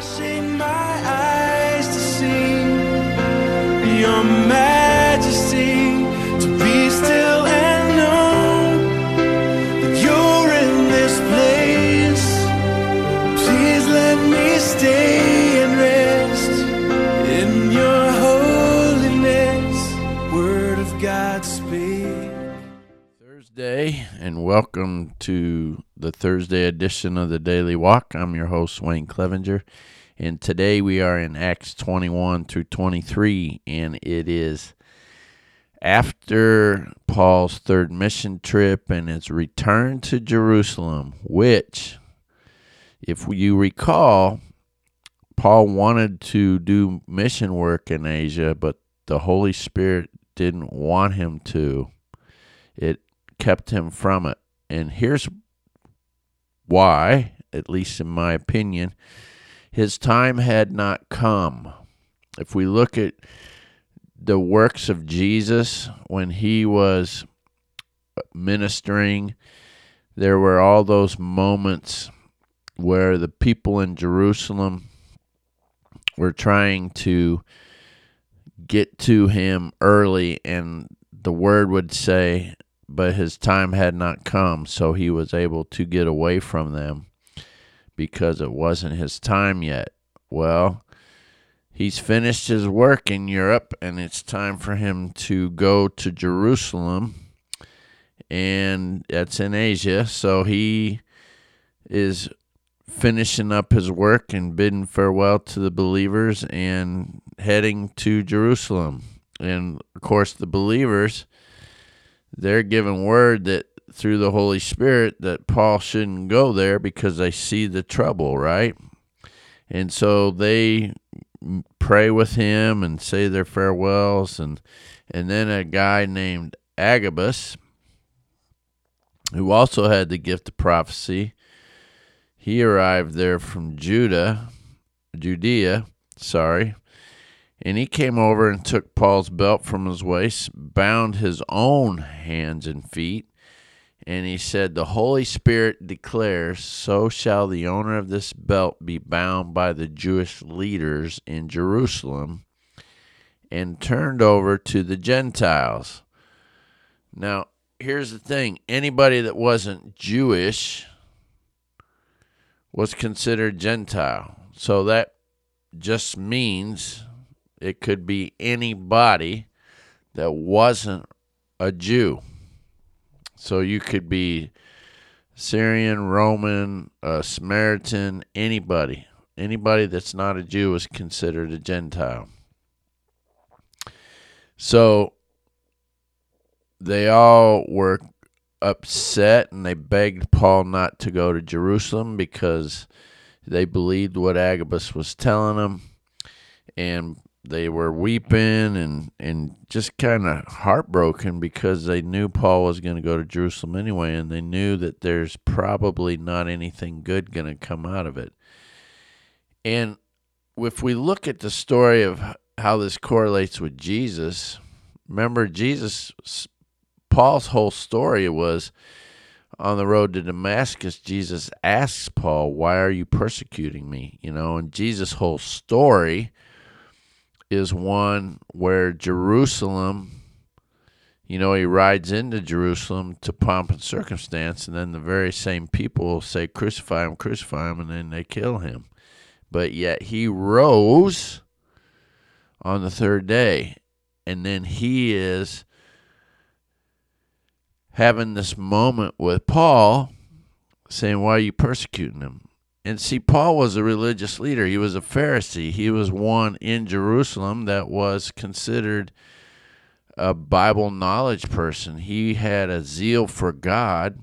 flashing my eyes to see your majesty, to be still and know that you're in this place. Please let me stay. Thursday, and welcome to the Thursday edition of the Daily Walk. I'm your host, Wayne Clevenger, and today we are in Acts 21 through 23, and it is after Paul's third mission trip and his return to Jerusalem, which, if you recall, Paul wanted to do mission work in Asia, but the Holy Spirit didn't want him to. It kept him from it. And here's why, at least in my opinion, his time had not come. If we look at the works of Jesus when he was ministering, there were all those moments where the people in Jerusalem were trying to get to him early, and the word would say, but his time had not come, so he was able to get away from them because it wasn't his time yet. Well, he's finished his work in Europe, and it's time for him to go to Jerusalem, and that's in Asia. So he is finishing up his work and bidding farewell to the believers and heading to Jerusalem. And of course, the believers they're given word that through the Holy Spirit that Paul shouldn't go there because they see the trouble, right? And so they pray with him and say their farewells and and then a guy named Agabus who also had the gift of prophecy he arrived there from Judah Judea sorry and he came over and took Paul's belt from his waist, bound his own hands and feet, and he said, The Holy Spirit declares, So shall the owner of this belt be bound by the Jewish leaders in Jerusalem and turned over to the Gentiles. Now, here's the thing anybody that wasn't Jewish was considered Gentile. So that just means it could be anybody that wasn't a Jew. So you could be Syrian, Roman, uh, Samaritan, anybody. Anybody that's not a Jew is considered a Gentile. So they all were upset and they begged Paul not to go to Jerusalem because they believed what Agabus was telling them. And they were weeping and and just kind of heartbroken because they knew Paul was going to go to Jerusalem anyway and they knew that there's probably not anything good going to come out of it. And if we look at the story of how this correlates with Jesus, remember Jesus Paul's whole story was on the road to Damascus, Jesus asks Paul, "Why are you persecuting me?" You know, and Jesus' whole story is one where Jerusalem, you know, he rides into Jerusalem to pomp and circumstance, and then the very same people say, Crucify him, crucify him, and then they kill him. But yet he rose on the third day, and then he is having this moment with Paul saying, Why are you persecuting him? And see, Paul was a religious leader. He was a Pharisee. He was one in Jerusalem that was considered a Bible knowledge person. He had a zeal for God.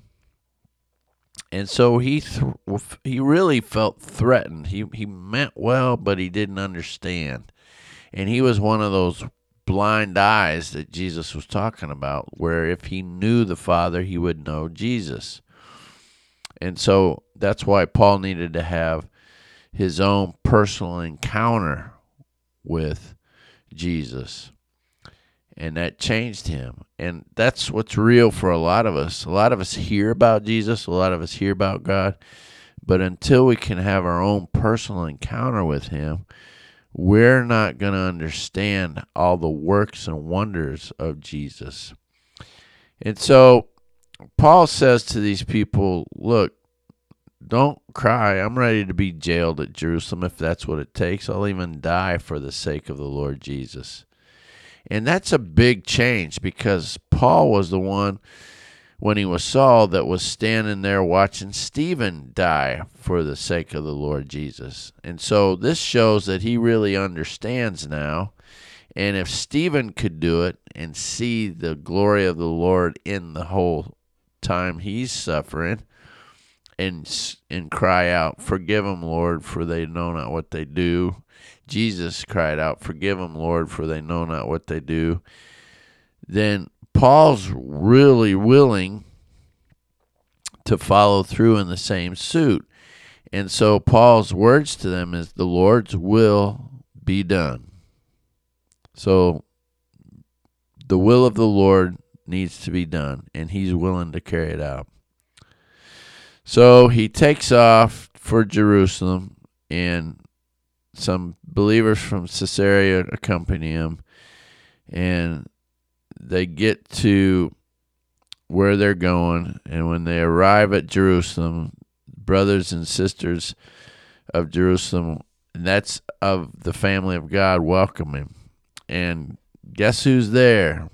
And so he th- he really felt threatened. He he meant well, but he didn't understand. And he was one of those blind eyes that Jesus was talking about, where if he knew the Father, he would know Jesus. And so that's why Paul needed to have his own personal encounter with Jesus. And that changed him. And that's what's real for a lot of us. A lot of us hear about Jesus, a lot of us hear about God, But until we can have our own personal encounter with Him, we're not going to understand all the works and wonders of Jesus. And so Paul says to these people, look, don't cry. I'm ready to be jailed at Jerusalem if that's what it takes. I'll even die for the sake of the Lord Jesus. And that's a big change because Paul was the one when he was Saul that was standing there watching Stephen die for the sake of the Lord Jesus. And so this shows that he really understands now. And if Stephen could do it and see the glory of the Lord in the whole time he's suffering and and cry out, "Forgive them, Lord, for they know not what they do." Jesus cried out, "Forgive them, Lord, for they know not what they do." Then Paul's really willing to follow through in the same suit. And so Paul's words to them is the Lord's will be done. So the will of the Lord needs to be done, and he's willing to carry it out. So he takes off for Jerusalem, and some believers from Caesarea accompany him, and they get to where they're going, and when they arrive at Jerusalem, brothers and sisters of Jerusalem, and that's of the family of God, welcome him. And guess who's there?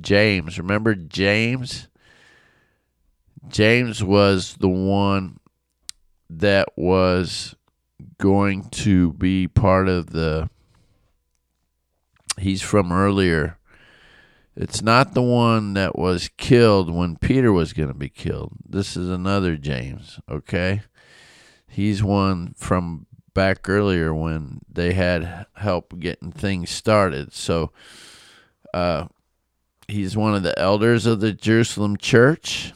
James. Remember James? James was the one that was going to be part of the. He's from earlier. It's not the one that was killed when Peter was going to be killed. This is another James, okay? He's one from back earlier when they had help getting things started. So, uh, he's one of the elders of the Jerusalem church,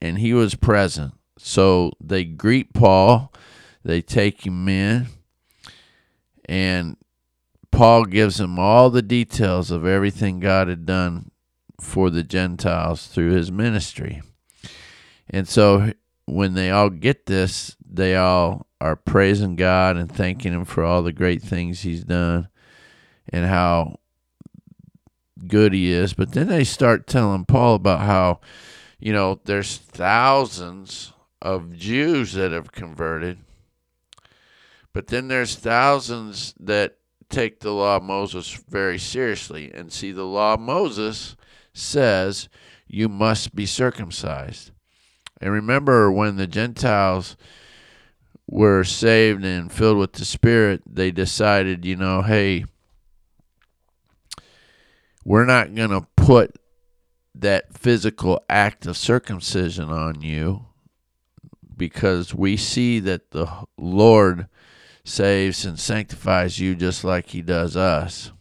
and he was present. So they greet Paul, they take him in, and Paul gives him all the details of everything God had done for the Gentiles through his ministry. And so when they all get this, they all are praising God and thanking him for all the great things he's done and how good he is. But then they start telling Paul about how, you know, there's thousands of Jews that have converted, but then there's thousands that take the law of Moses very seriously. And see, the law of Moses says you must be circumcised. And remember when the Gentiles were saved and filled with the Spirit, they decided, you know, hey, we're not going to put that physical act of circumcision on you because we see that the Lord saves and sanctifies you just like he does us.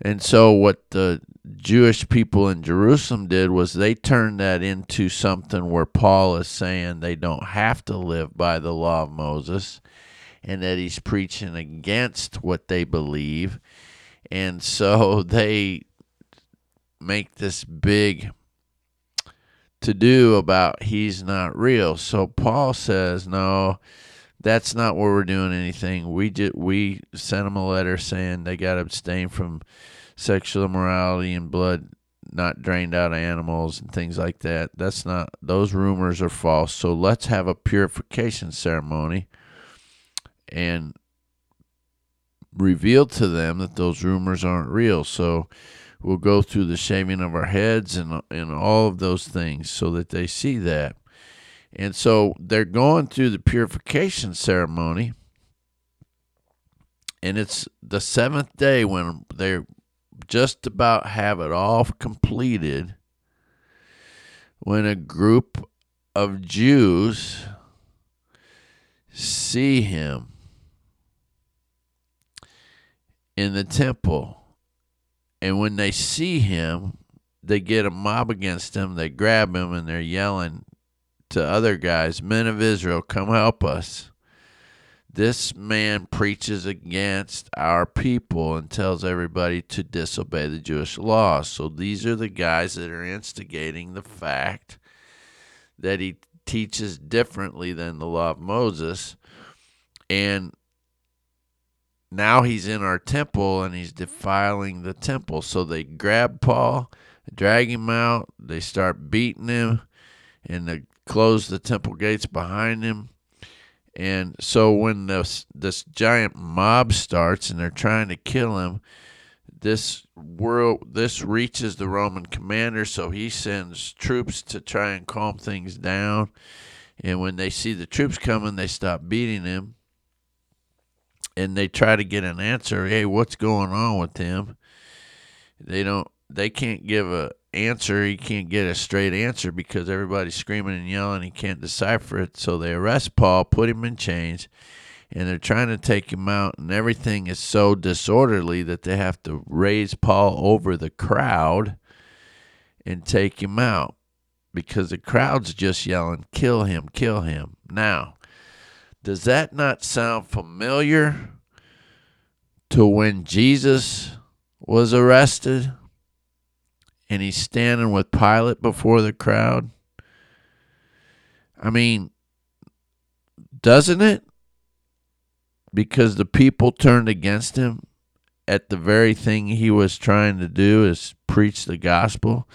And so, what the Jewish people in Jerusalem did was they turned that into something where Paul is saying they don't have to live by the law of Moses and that he's preaching against what they believe and so they make this big to do about he's not real. So Paul says, no, that's not where we're doing anything. We just we sent them a letter saying they got to abstain from sexual immorality and blood not drained out of animals and things like that. That's not those rumors are false. So let's have a purification ceremony and revealed to them that those rumors aren't real. So we'll go through the shaving of our heads and and all of those things so that they see that. And so they're going through the purification ceremony. And it's the seventh day when they're just about have it all completed when a group of Jews see him in the temple. And when they see him, they get a mob against him. They grab him and they're yelling to other guys, Men of Israel, come help us. This man preaches against our people and tells everybody to disobey the Jewish law. So these are the guys that are instigating the fact that he teaches differently than the law of Moses. And now he's in our temple and he's defiling the temple. So they grab Paul, drag him out, they start beating him, and they close the temple gates behind him. And so when this this giant mob starts and they're trying to kill him, this world this reaches the Roman commander, so he sends troops to try and calm things down. And when they see the troops coming, they stop beating him. And they try to get an answer. Hey, what's going on with him? They don't. They can't give a answer. He can't get a straight answer because everybody's screaming and yelling. He can't decipher it. So they arrest Paul, put him in chains, and they're trying to take him out. And everything is so disorderly that they have to raise Paul over the crowd and take him out because the crowd's just yelling, kill him, kill him. Now, does that not sound familiar to when Jesus was arrested and he's standing with Pilate before the crowd? I mean, doesn't it? Because the people turned against him at the very thing he was trying to do is preach the gospel.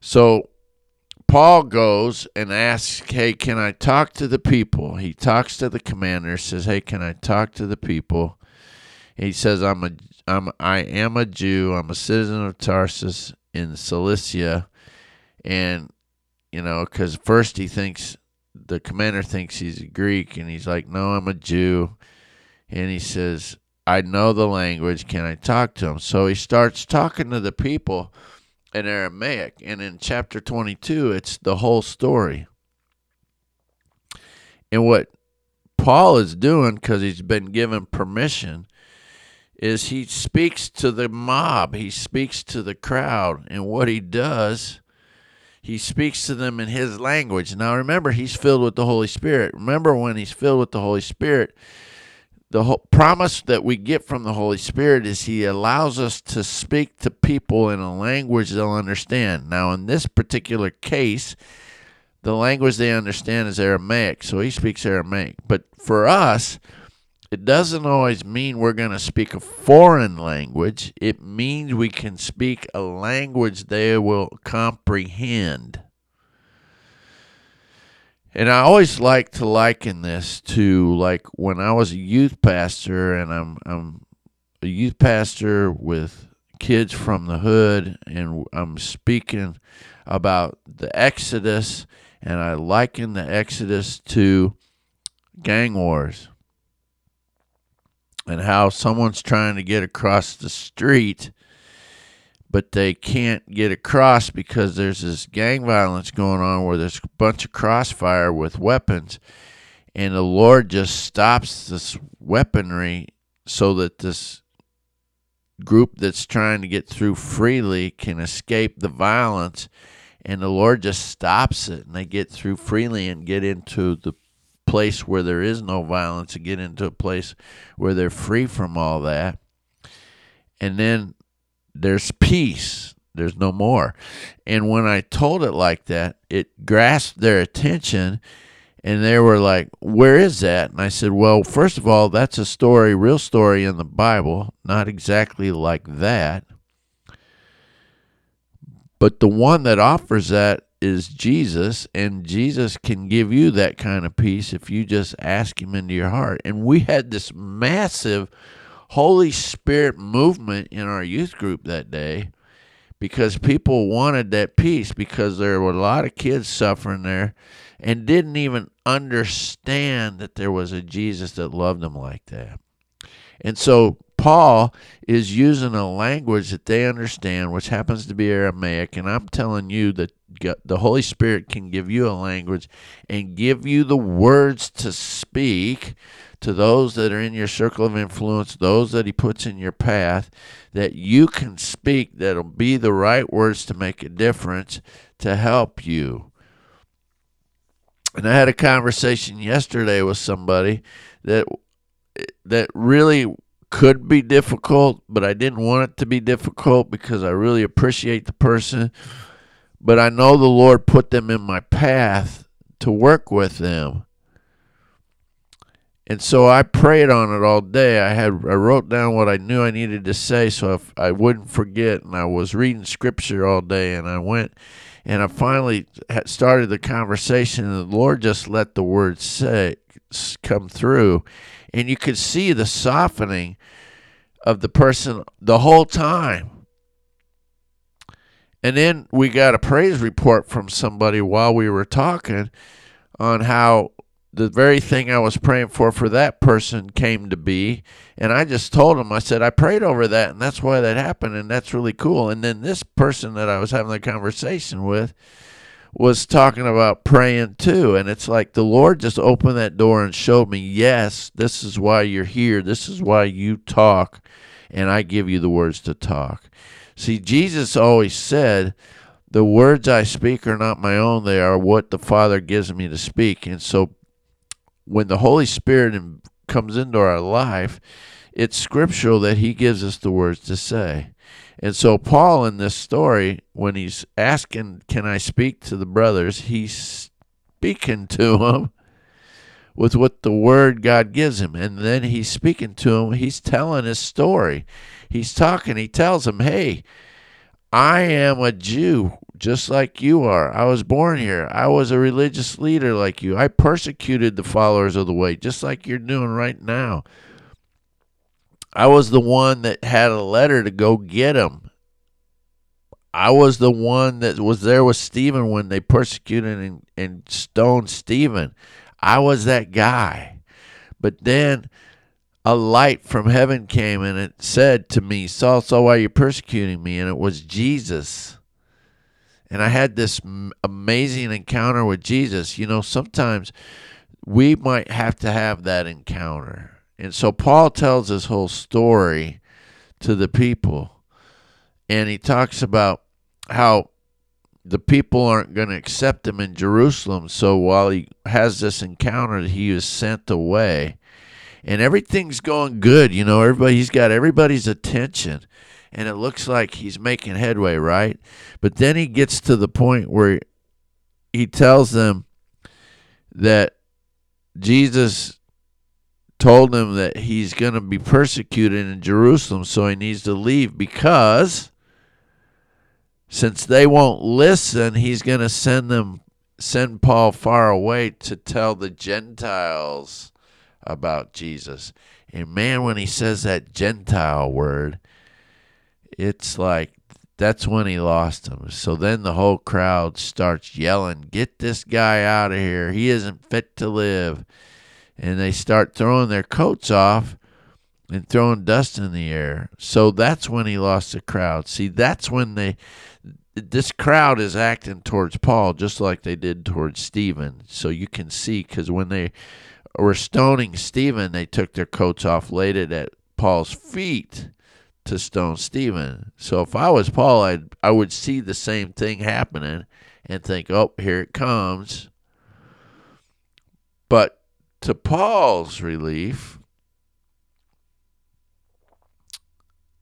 So Paul goes and asks, Hey, can I talk to the people? He talks to the commander, says, Hey, can I talk to the people? He says, I'm a I'm I am a Jew, I'm a citizen of Tarsus in Cilicia. And, you know, because first he thinks the commander thinks he's a Greek and he's like, No, I'm a Jew. And he says, I know the language, can I talk to him? So he starts talking to the people in Aramaic. And in chapter 22, it's the whole story. And what Paul is doing, because he's been given permission, is he speaks to the mob, he speaks to the crowd. And what he does, he speaks to them in his language. Now remember, he's filled with the Holy Spirit. Remember, when he's filled with the Holy Spirit, the whole promise that we get from the Holy Spirit is He allows us to speak to people in a language they'll understand. Now, in this particular case, the language they understand is Aramaic, so He speaks Aramaic. But for us, it doesn't always mean we're going to speak a foreign language. It means we can speak a language they will comprehend. And I always like to liken this to like when I was a youth pastor and I'm I'm a youth pastor with kids from the hood and I'm speaking about the Exodus and I liken the Exodus to gang wars and how someone's trying to get across the street but they can't get across because there's this gang violence going on where there's a bunch of crossfire with weapons and the lord just stops this weaponry so that this group that's trying to get through freely can escape the violence and the lord just stops it and they get through freely and get into the place where there is no violence and get into a place where they're free from all that. And then there's peace. There's no more. And when I told it like that, it grasped their attention and they were like, Where is that? And I said, Well, first of all, that's a story, real story in the Bible, not exactly like that. But the one that offers that is Jesus, and Jesus can give you that kind of peace if you just ask Him into your heart. And we had this massive Holy Spirit movement in our youth group that day because people wanted that peace because there were a lot of kids suffering there and didn't even understand that there was a Jesus that loved them like that. And so Paul is using a language that they understand, which happens to be Aramaic. And I'm telling you that the Holy Spirit can give you a language and give you the words to speak to those that are in your circle of influence, those that He puts in your path, that you can speak that'll be the right words to make a difference to help you. And I had a conversation yesterday with somebody that that really could be difficult, but I didn't want it to be difficult because I really appreciate the person. But I know the Lord put them in my path to work with them. And so I prayed on it all day. I had I wrote down what I knew I needed to say so if I wouldn't forget and I was reading scripture all day and I went and I finally started the conversation and the Lord just let the words say come through and you could see the softening of the person the whole time. And then we got a praise report from somebody while we were talking on how the very thing I was praying for for that person came to be. And I just told him, I said, I prayed over that, and that's why that happened, and that's really cool. And then this person that I was having the conversation with was talking about praying too. And it's like the Lord just opened that door and showed me, yes, this is why you're here. This is why you talk, and I give you the words to talk. See, Jesus always said, the words I speak are not my own, they are what the Father gives me to speak. And so when the Holy Spirit comes into our life, it's scriptural that he gives us the words to say. And so, Paul, in this story, when he's asking, Can I speak to the brothers? he's speaking to them with what the word God gives him. And then he's speaking to them, he's telling his story. He's talking, he tells them, Hey, I am a Jew just like you are. I was born here. I was a religious leader like you. I persecuted the followers of the way, just like you're doing right now. I was the one that had a letter to go get them. I was the one that was there with Stephen when they persecuted and, and stoned Stephen. I was that guy. But then a light from heaven came and it said to me, Saul, Saul, why are you persecuting me? And it was Jesus and I had this amazing encounter with Jesus. You know, sometimes we might have to have that encounter. And so Paul tells this whole story to the people. And he talks about how the people aren't going to accept him in Jerusalem. So while he has this encounter, he is sent away. And everything's going good. You know, everybody, he's got everybody's attention and it looks like he's making headway, right? But then he gets to the point where he tells them that Jesus told him that he's going to be persecuted in Jerusalem, so he needs to leave because since they won't listen, he's going to send them send Paul far away to tell the Gentiles about Jesus. And man, when he says that Gentile word, it's like that's when he lost him. So then the whole crowd starts yelling, Get this guy out of here. He isn't fit to live. And they start throwing their coats off and throwing dust in the air. So that's when he lost the crowd. See, that's when they this crowd is acting towards Paul just like they did towards Stephen. So you can see because when they were stoning Stephen, they took their coats off, laid it at Paul's feet to stone Stephen. So if I was Paul, I'd, I would see the same thing happening and think, oh, here it comes. But to Paul's relief,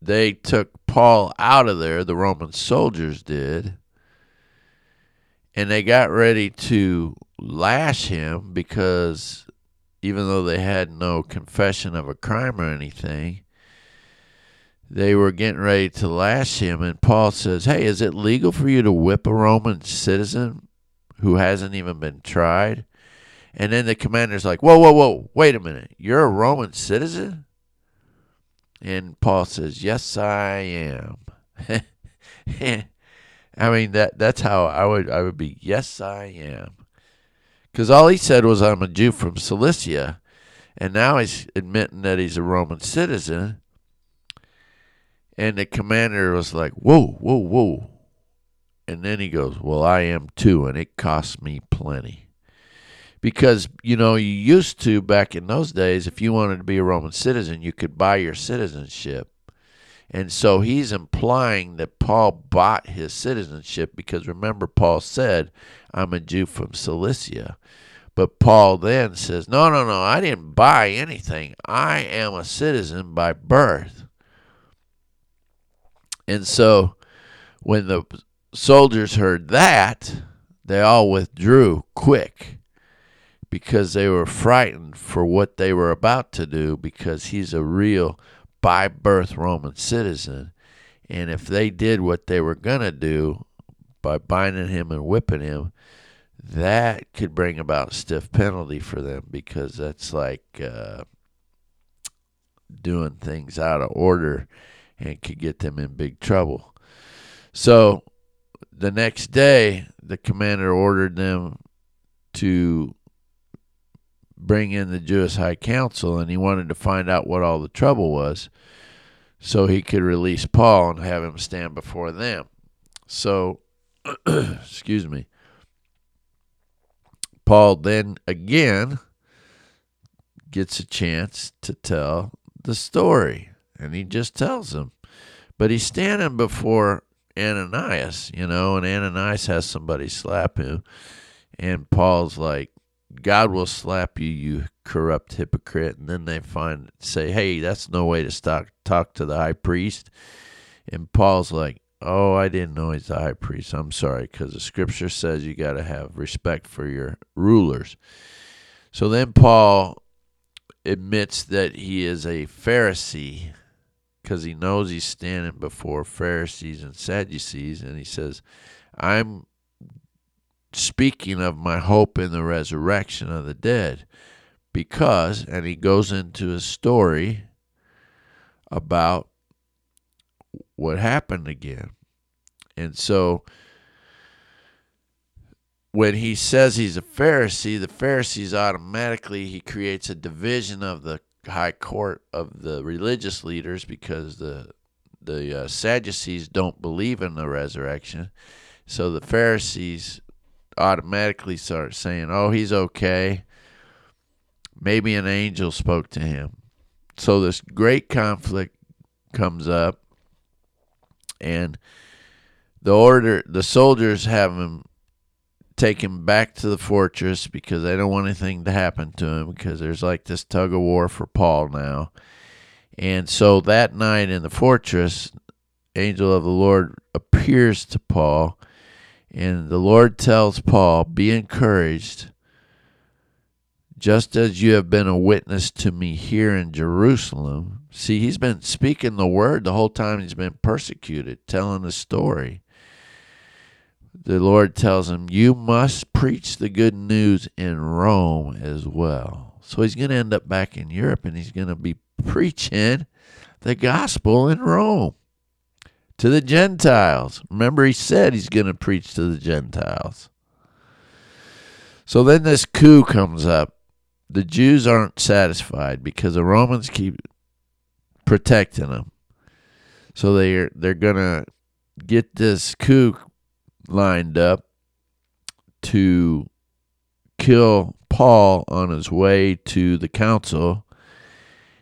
they took Paul out of there, the Roman soldiers did, and they got ready to lash him because even though they had no confession of a crime or anything, they were getting ready to lash him, and Paul says, Hey, is it legal for you to whip a Roman citizen who hasn't even been tried? And then the commander's like, Whoa, whoa, whoa, wait a minute. You're a Roman citizen? And Paul says, Yes, I am. I mean that that's how I would I would be, Yes, I am. Because all he said was I'm a Jew from Cilicia, and now he's admitting that he's a Roman citizen. And the commander was like, whoa, whoa, whoa. And then he goes, well, I am too, and it costs me plenty. Because, you know, you used to, back in those days, if you wanted to be a Roman citizen, you could buy your citizenship. And so he's implying that Paul bought his citizenship because remember, Paul said, I'm a Jew from Cilicia. But Paul then says, No, no, no, I didn't buy anything. I am a citizen by birth. And so when the soldiers heard that, they all withdrew quick. because they were frightened for what they were about to do because he's a real by birth Roman citizen. And if they did what they were going to do by binding him and whipping him, that could bring about stiff penalty for them because that's like uh, doing things out of order and could get them in big trouble. So the next day, the commander ordered them to bring in the Jewish High Council, and he wanted to find out what all the trouble was so he could release Paul and have him stand before them. So, excuse me. Paul then again gets a chance to tell the story, and he just tells them. But he's standing before Ananias, you know, and Ananias has somebody slap him, and Paul's like, God will slap you, you corrupt hypocrite. And then they find say, Hey, that's no way to talk talk to the high priest. And Paul's like, Oh, I didn't know he's the high priest. I'm sorry, because the scripture says you got to have respect for your rulers. So then Paul admits that he is a Pharisee because he knows he's standing before Pharisees and Sadducees, and he says, I'm speaking of my hope in the resurrection of the dead because, and he goes into a story about what happened again. And so when he says he's a Pharisee, the Pharisees automatically he creates a division of the high court of the religious leaders because the the uh, Sadducees don't believe in the resurrection. So the Pharisees automatically start saying, "Oh, he's okay." Maybe an angel spoke to him. So this great conflict comes up and the order the soldiers have him take him back to the fortress because they don't want anything to happen to him because there's like this tug of war for Paul now. And so that night in the fortress, angel of the Lord appears to Paul and the Lord tells Paul, Be encouraged, just as you have been a witness to me here in Jerusalem. See, he's been speaking the word the whole time he's been persecuted, telling the story. The Lord tells him, You must preach the good news in Rome as well. So he's going to end up back in Europe and he's going to be preaching the gospel in Rome to the Gentiles. Remember, he said he's going to preach to the Gentiles. So then this coup comes up. The Jews aren't satisfied because the Romans keep protecting them. So they're they're gonna get this coup lined up to kill Paul on his way to the council.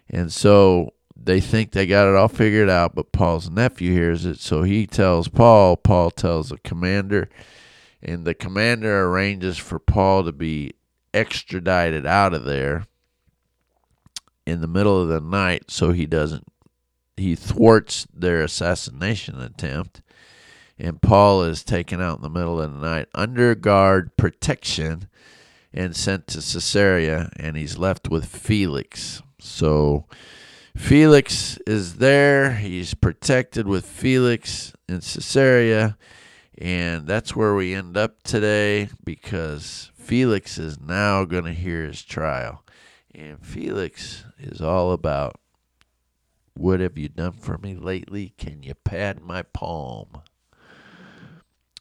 And so they think they got it all figured out, but Paul's nephew hears it, so he tells Paul. Paul tells the commander, and the commander arranges for Paul to be extradited out of there in the middle of the night so he doesn't he thwarts their assassination attempt and Paul is taken out in the middle of the night under guard protection and sent to Caesarea and he's left with Felix so Felix is there. He's protected with Felix in Caesarea. And that's where we end up today because Felix is now going to hear his trial. And Felix is all about what have you done for me lately? Can you pad my palm?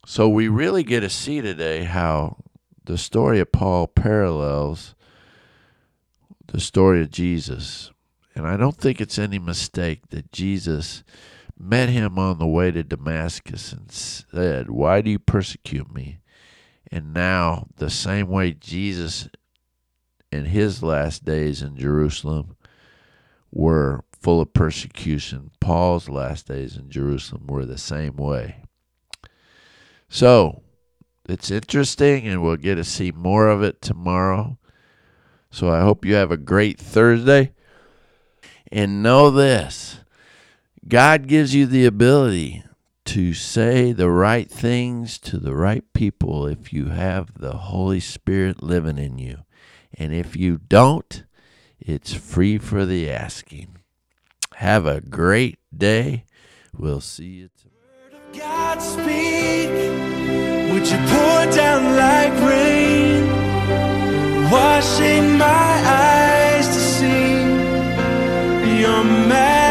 So we really get to see today how the story of Paul parallels the story of Jesus. And I don't think it's any mistake that Jesus met him on the way to Damascus and said, Why do you persecute me? And now, the same way Jesus in his last days in Jerusalem were full of persecution, Paul's last days in Jerusalem were the same way. So, it's interesting, and we'll get to see more of it tomorrow. So, I hope you have a great Thursday. And know this God gives you the ability to say the right things to the right people if you have the Holy Spirit living in you. And if you don't, it's free for the asking. Have a great day. We'll see you tomorrow you pour down like rain, washing my eyes to see your magic.